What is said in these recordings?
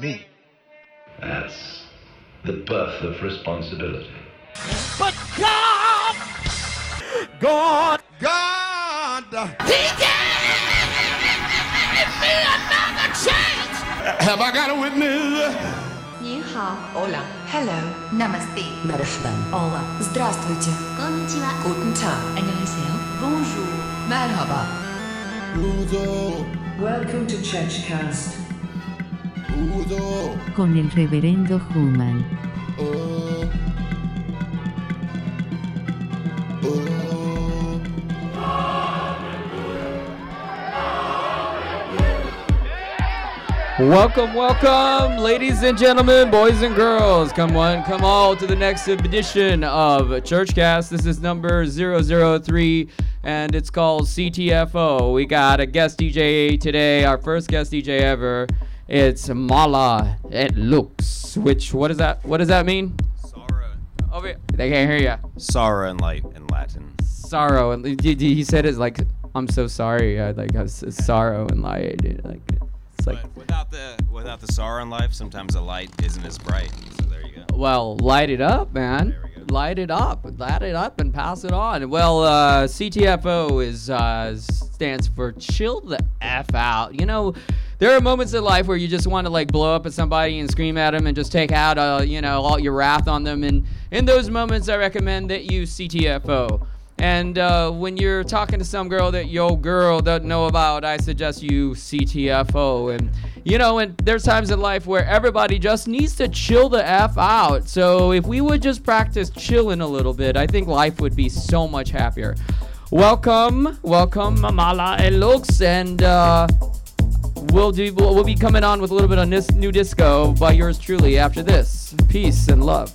me. That's the birth of responsibility. But God! God! God! He gave me another chance! Have I got a witness? Ni hao. Hola. Hello. Namaste. Merhaba. Hola. Здравствуйте. Konnichiwa. Guten Tag. 안녕하세요. Bonjour. Merhaba. Welcome to ChurchCast. Udo! con el reverendo Human. Welcome, welcome, ladies and gentlemen, boys and girls. Come on, come all to the next edition of Churchcast. This is number 003, and it's called CTFO. We got a guest DJ today, our first guest DJ ever. It's Mala It Looks, which, what does that, what does that mean? Sorrow. Over here. They can't hear you. Sorrow and light in Latin. Sorrow, and he- said it's like, I'm so sorry, I like, I was sorrow and light, like, it's like, But without the without the sorrow in life, sometimes the light isn't as bright. So there you go. Well, light it up, man. Light it up, light it up, and pass it on. Well, uh, CTFO is uh, stands for chill the f out. You know, there are moments in life where you just want to like blow up at somebody and scream at them and just take out, uh, you know, all your wrath on them. And in those moments, I recommend that you CTFO. And uh, when you're talking to some girl that your girl doesn't know about, I suggest you CTFO. And you know, and there's times in life where everybody just needs to chill the f out. So if we would just practice chilling a little bit, I think life would be so much happier. Welcome, welcome, Mamala and Lux, and uh, we'll do. We'll be coming on with a little bit of this new disco by yours truly after this. Peace and love.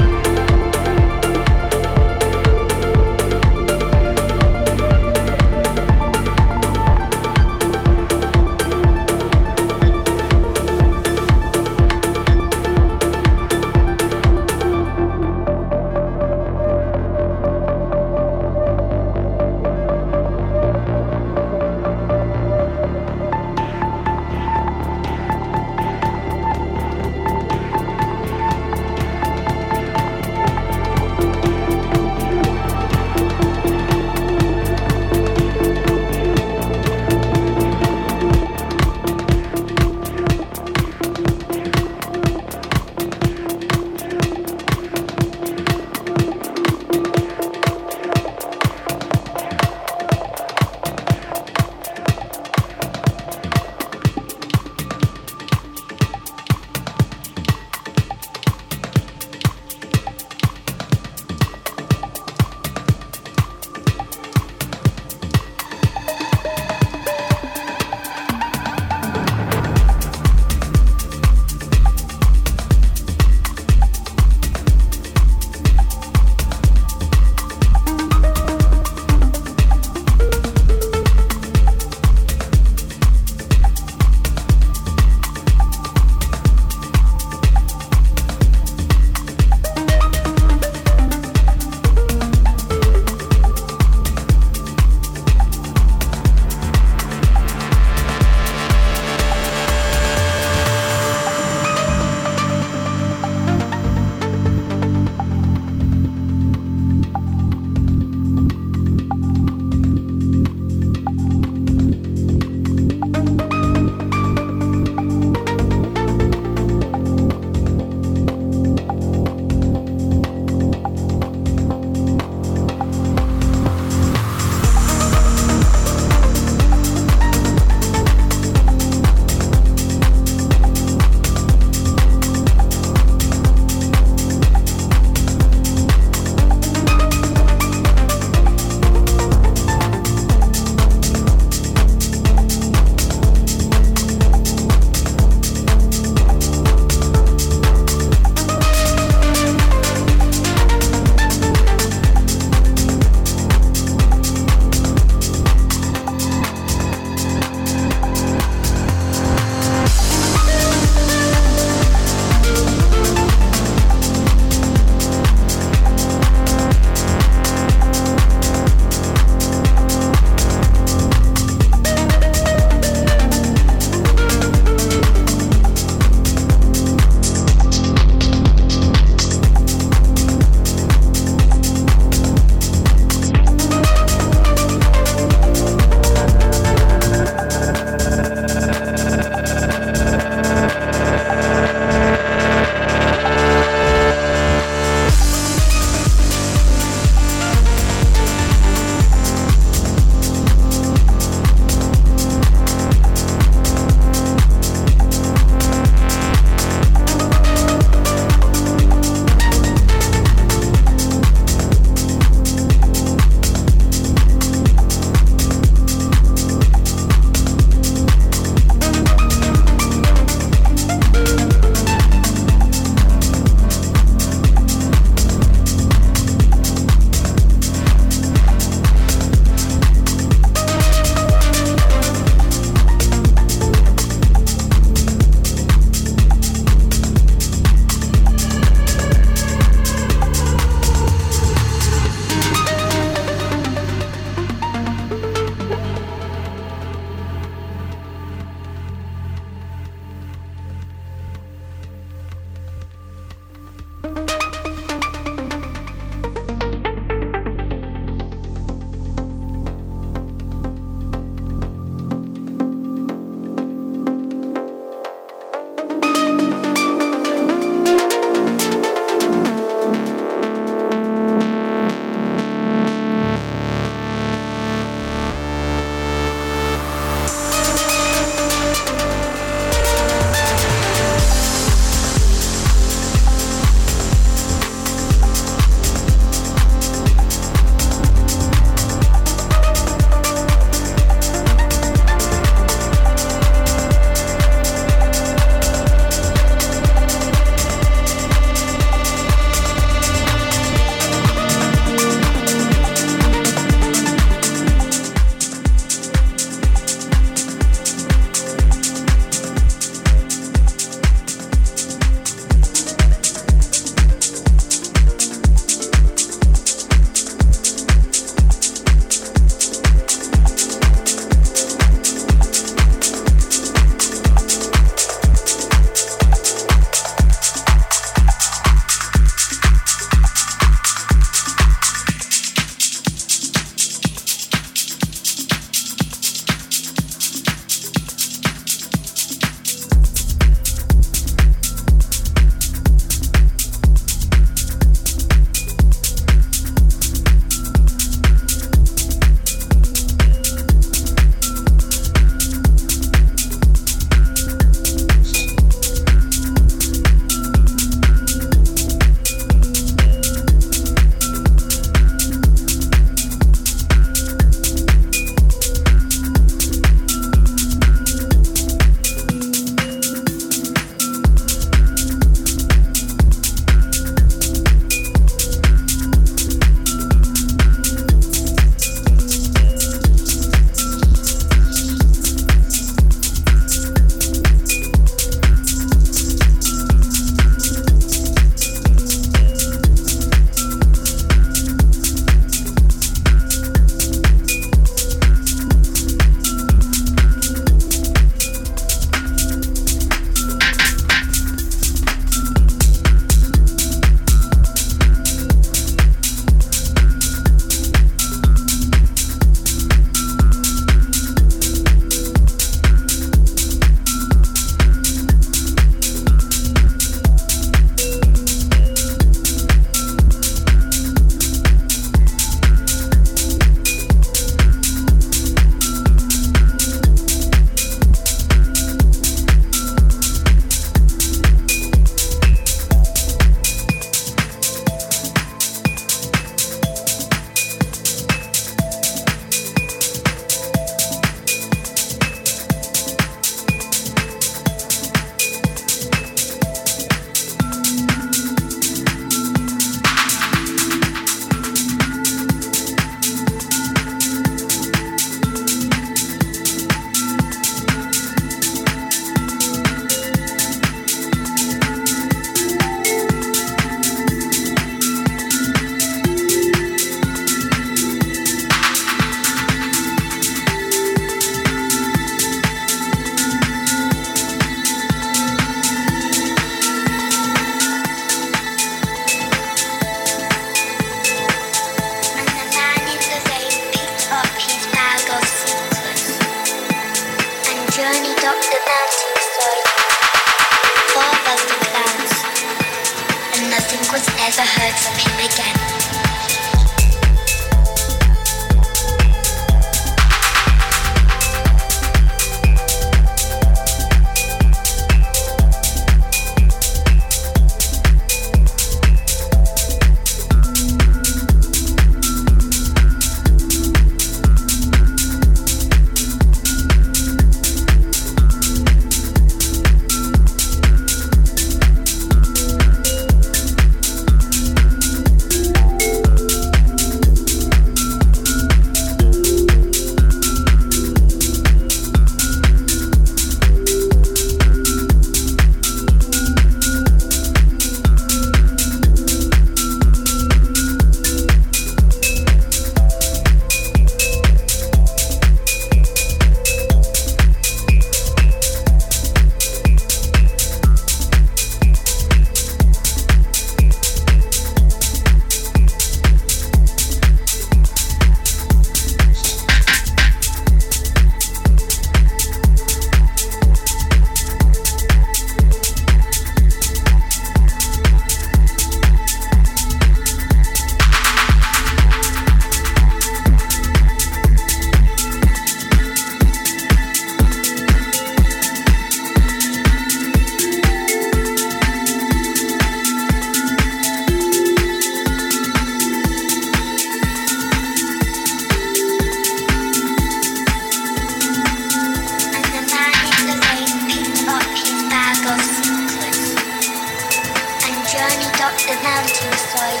The mountainside,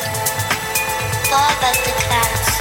far above the clouds.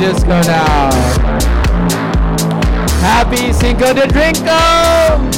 Disco now. Happy Cinco de Drinko!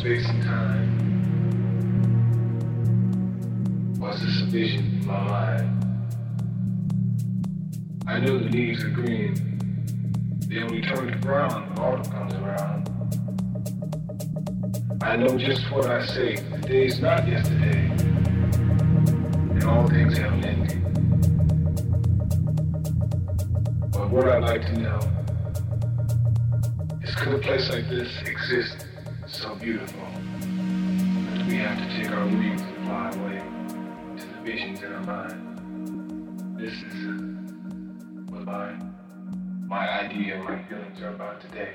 Time? Beautiful? We have to take our wings and fly away to the visions in our mind? This is what my, my idea and my feelings are about today.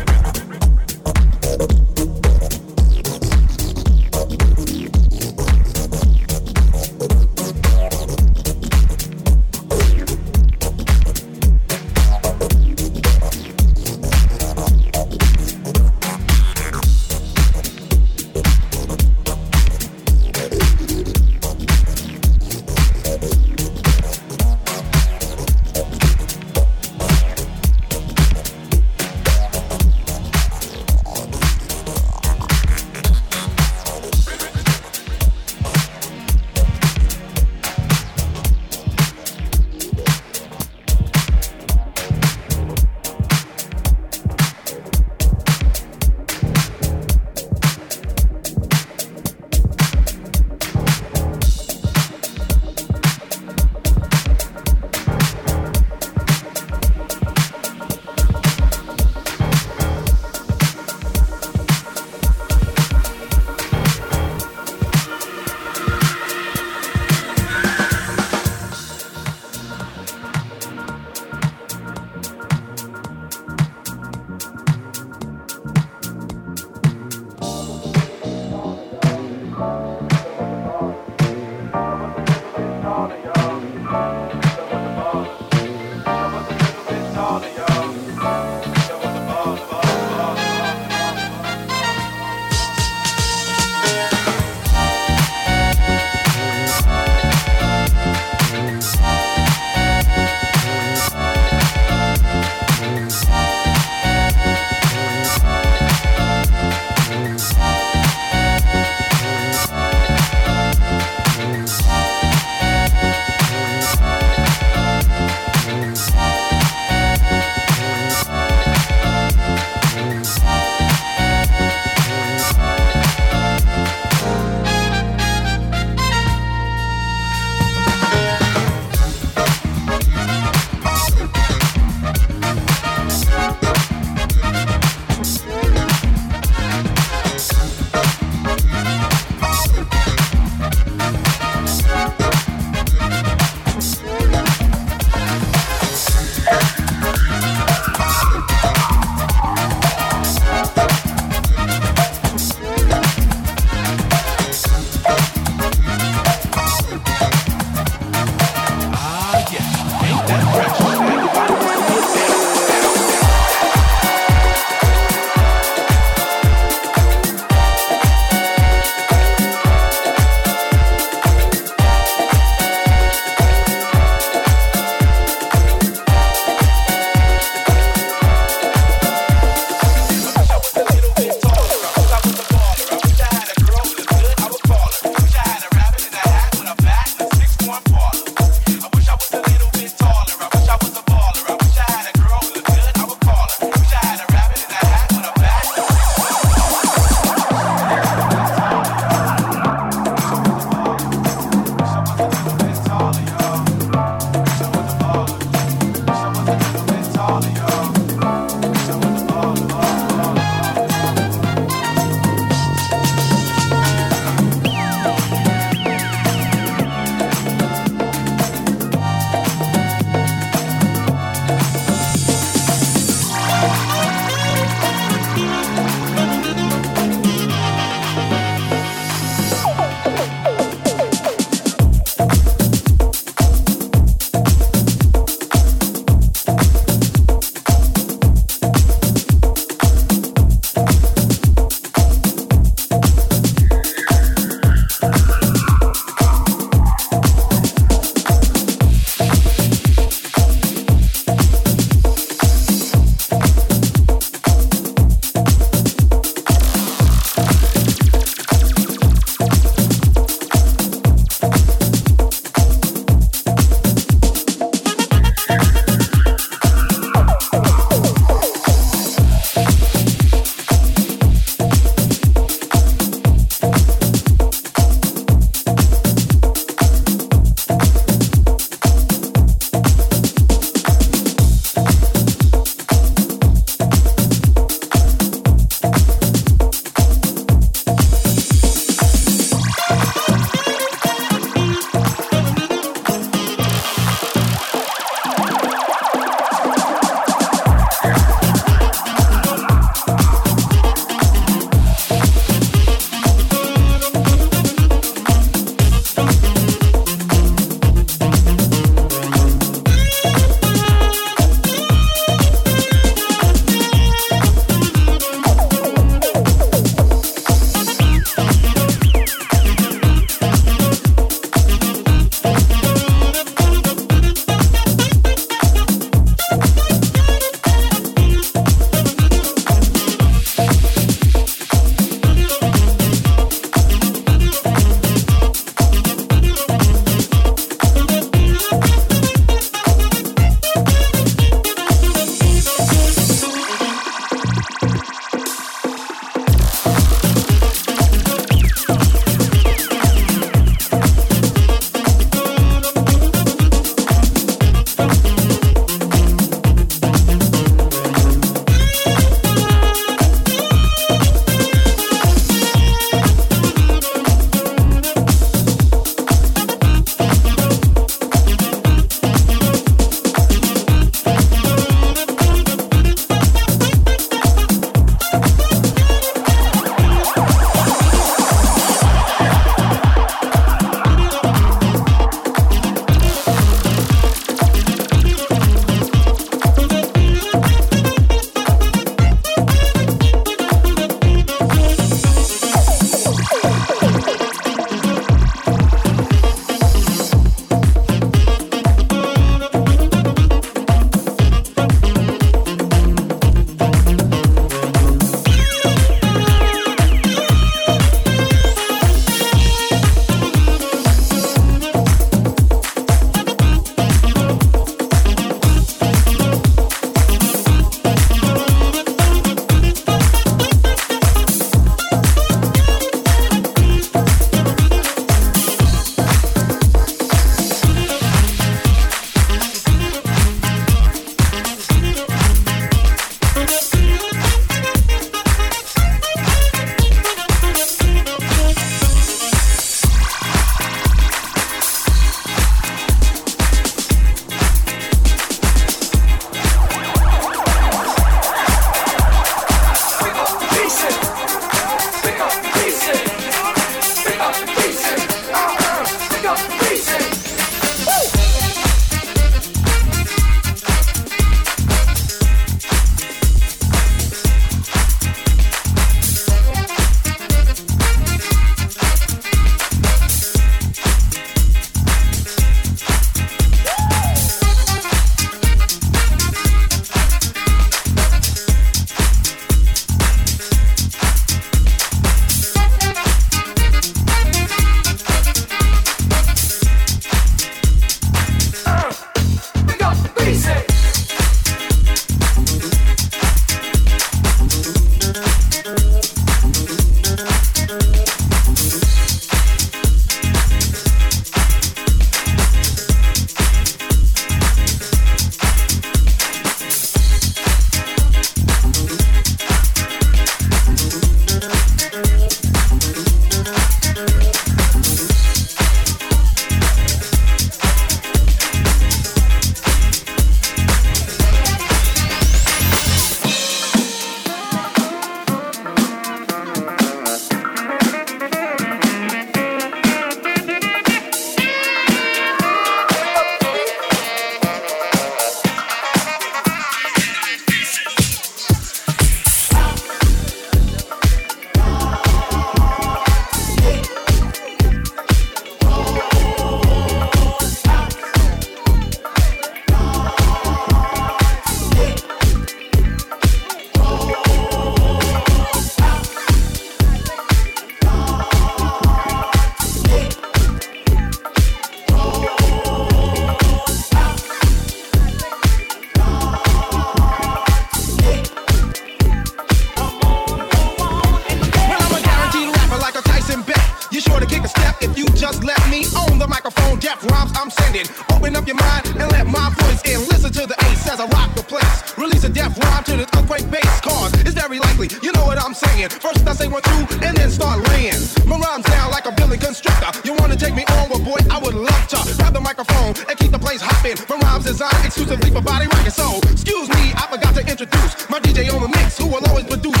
Minded. Open up your mind and let my voice in. Listen to the ace as I rock the place. Release a death rhyme to the earthquake bass. Cause it's very likely, you know what I'm saying. First I say one, two, and then start laying. My rhymes down like a building constructor. You wanna take me on, well, boy, I would love to. Grab the microphone and keep the place hopping. My rhymes designed exclusively for body rocking. So, excuse me, I forgot to introduce my DJ on the mix, who will always produce.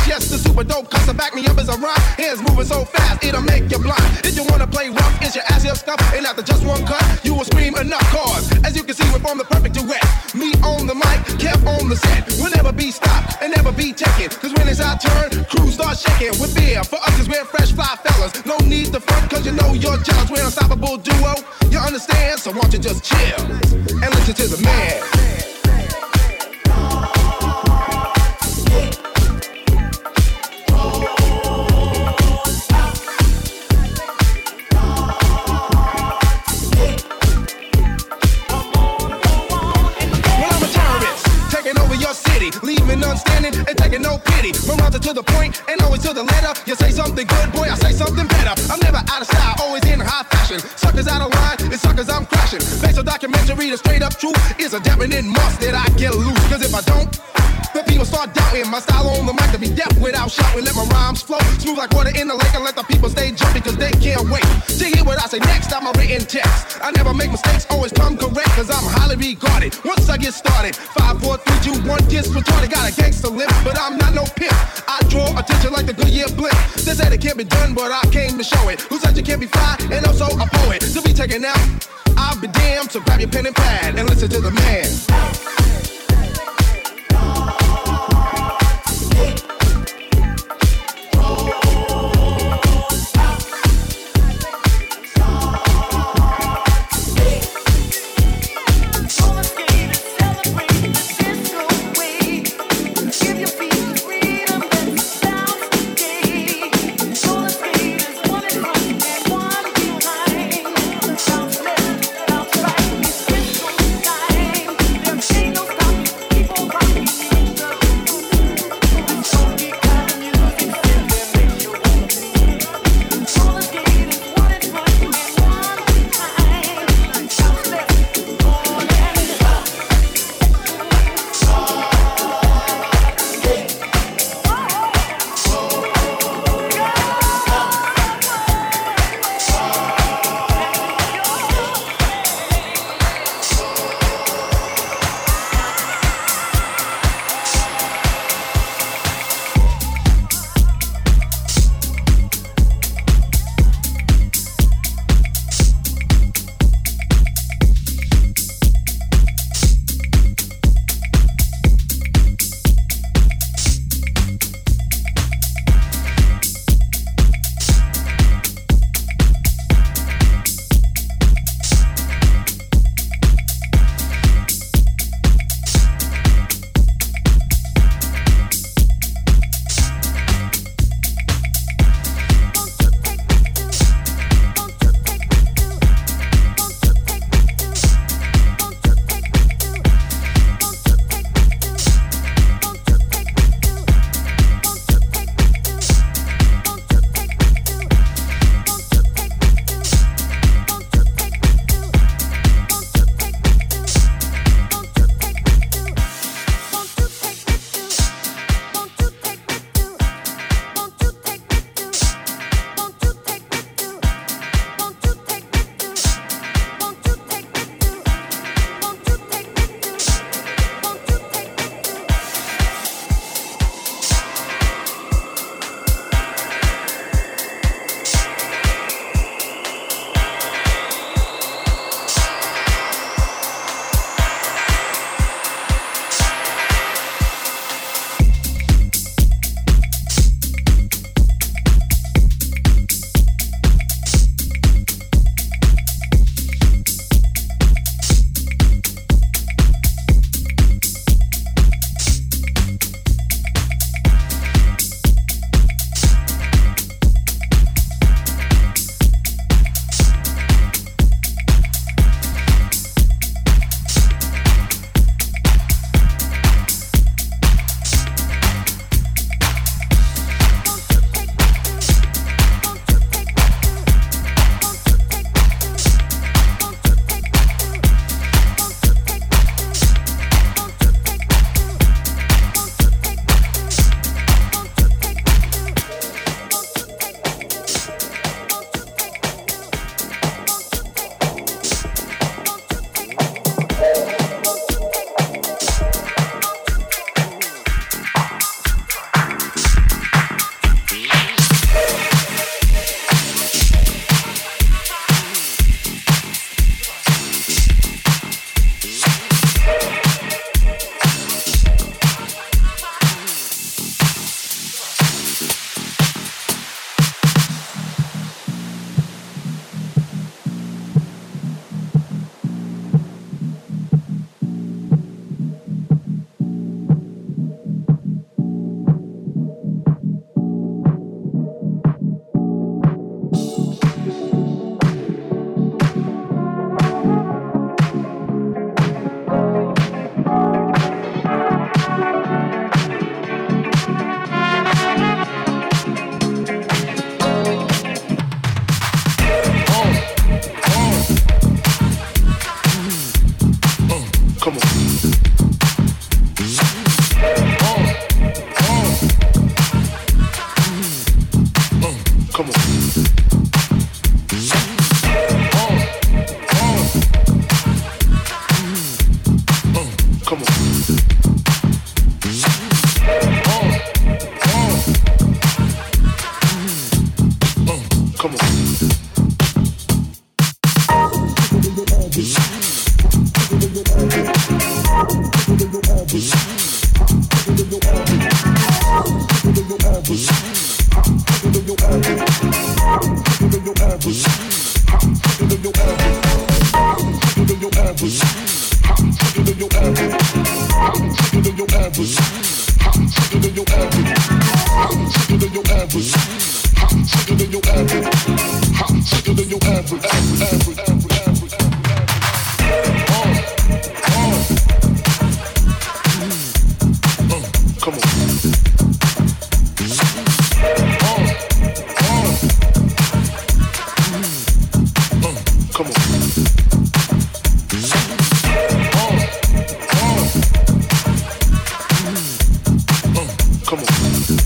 Super dope custom back me up as a rhyme. Hands moving so fast, it'll make you blind. If you wanna play rough, it's your ass here stuff. And after just one cut, you will scream enough. Cause, as you can see, we're from the perfect duet. Me on the mic, kept on the set. We'll never be stopped and never be taken. Cause when it's our turn, crews start shaking with fear. For us, cause we're fresh fly fellas. No need to front, cause you know your jobs. We're unstoppable duo. You understand? So won't you just chill and listen to the man. No pity. From are to the point and always to the letter. You say something good, boy, I say something better. I'm never out of style, always in high fashion. Suckers out of line, it's suckers I'm crashing. Based on documentary, the straight up truth is a definite must that I get loose. Cause if I don't, the people start doubting my style on the mic to be deaf without shouting. Let my rhymes flow smooth like water in the lake and let the people stay jumping cause they can't wait to hear what I say next. I'm a written text. I never make mistakes, always come correct cause I'm highly regarded. Once I get started, five, four, three, two, one, gets retarded. Got a gangster lip, but I'm not no pimp. I draw attention like the Goodyear blimp. They said it can't be done, but I came to show it. Who said you can't be fly and also a poet? To be taken out, I'll be damned. So grab your pen and pad and listen to the man. Come on.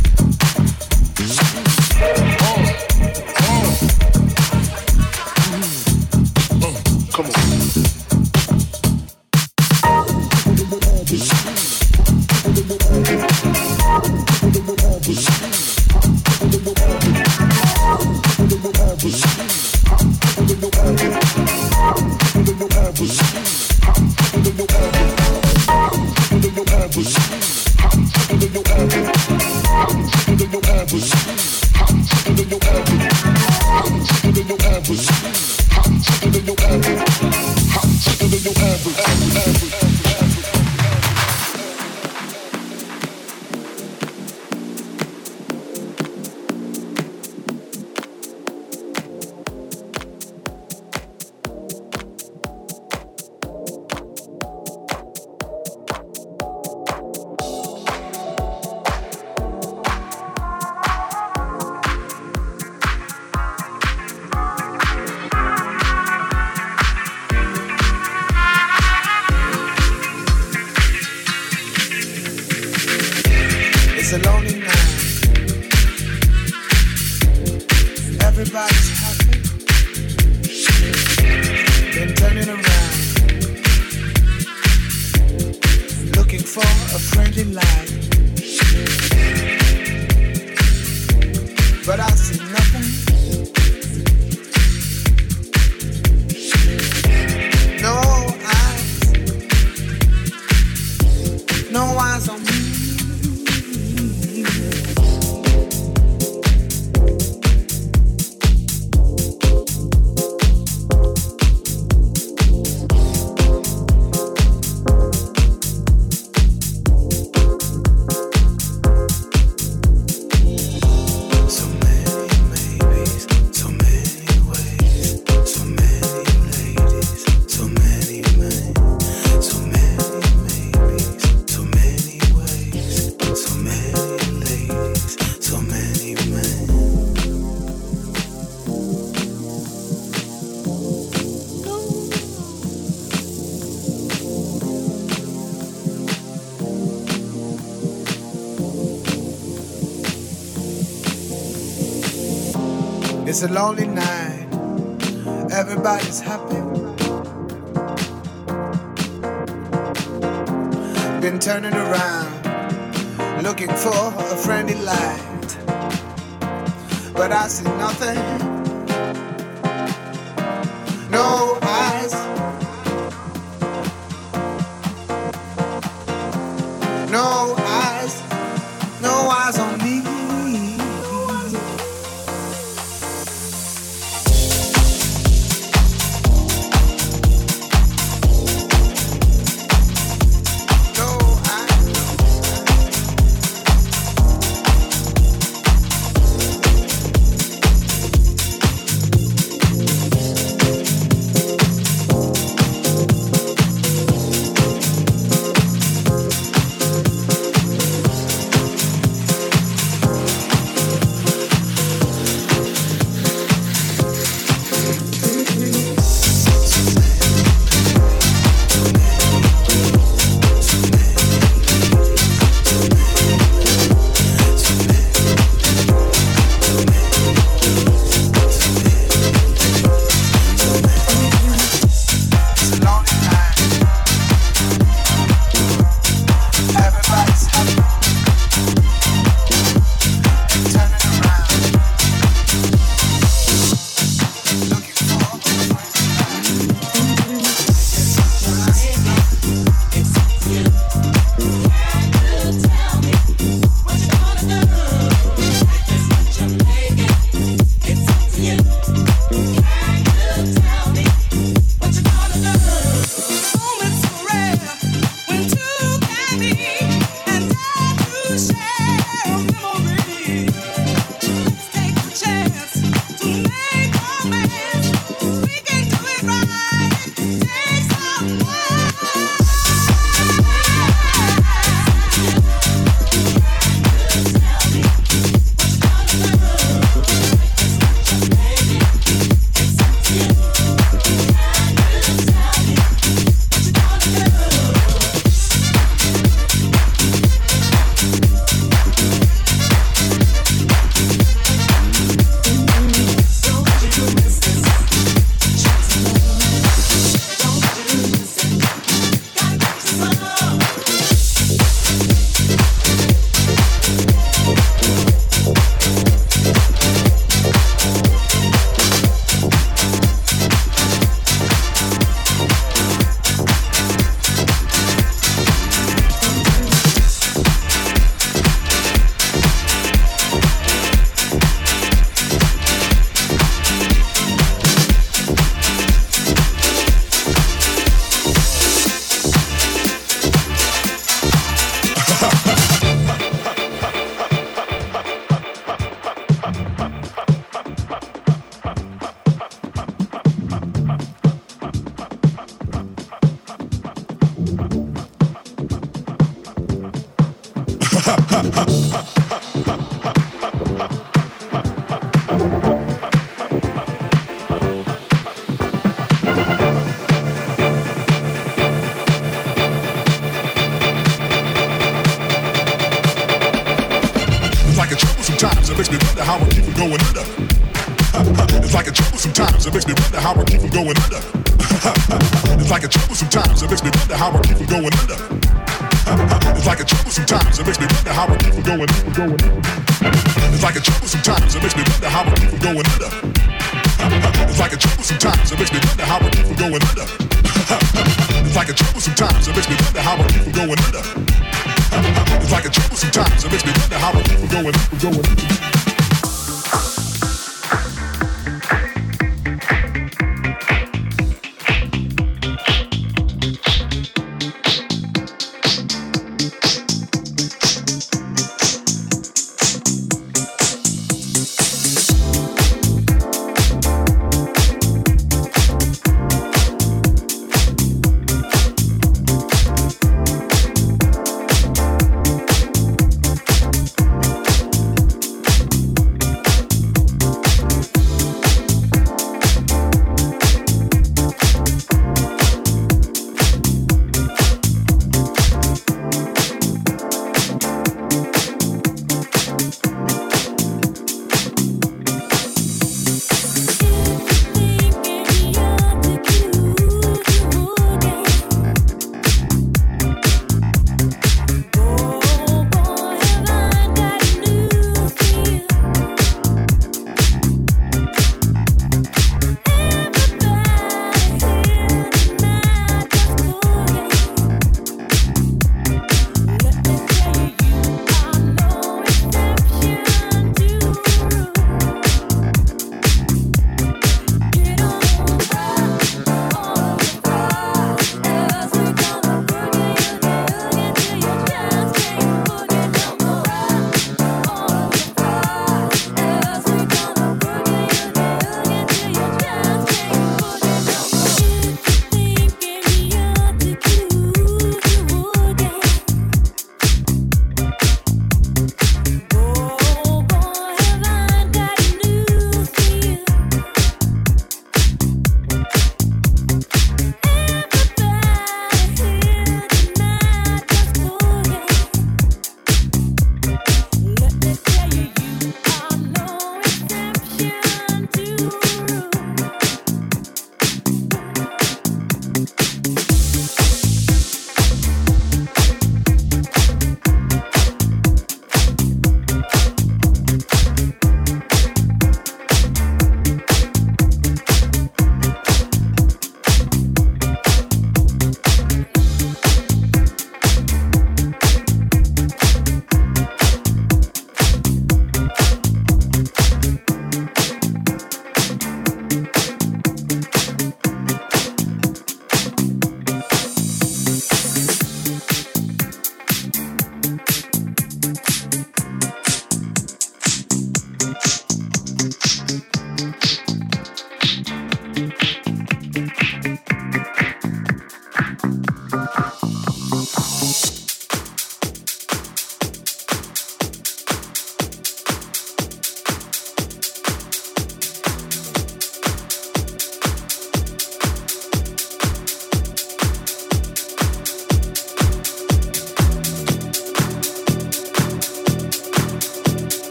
It's a lonely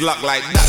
Locked like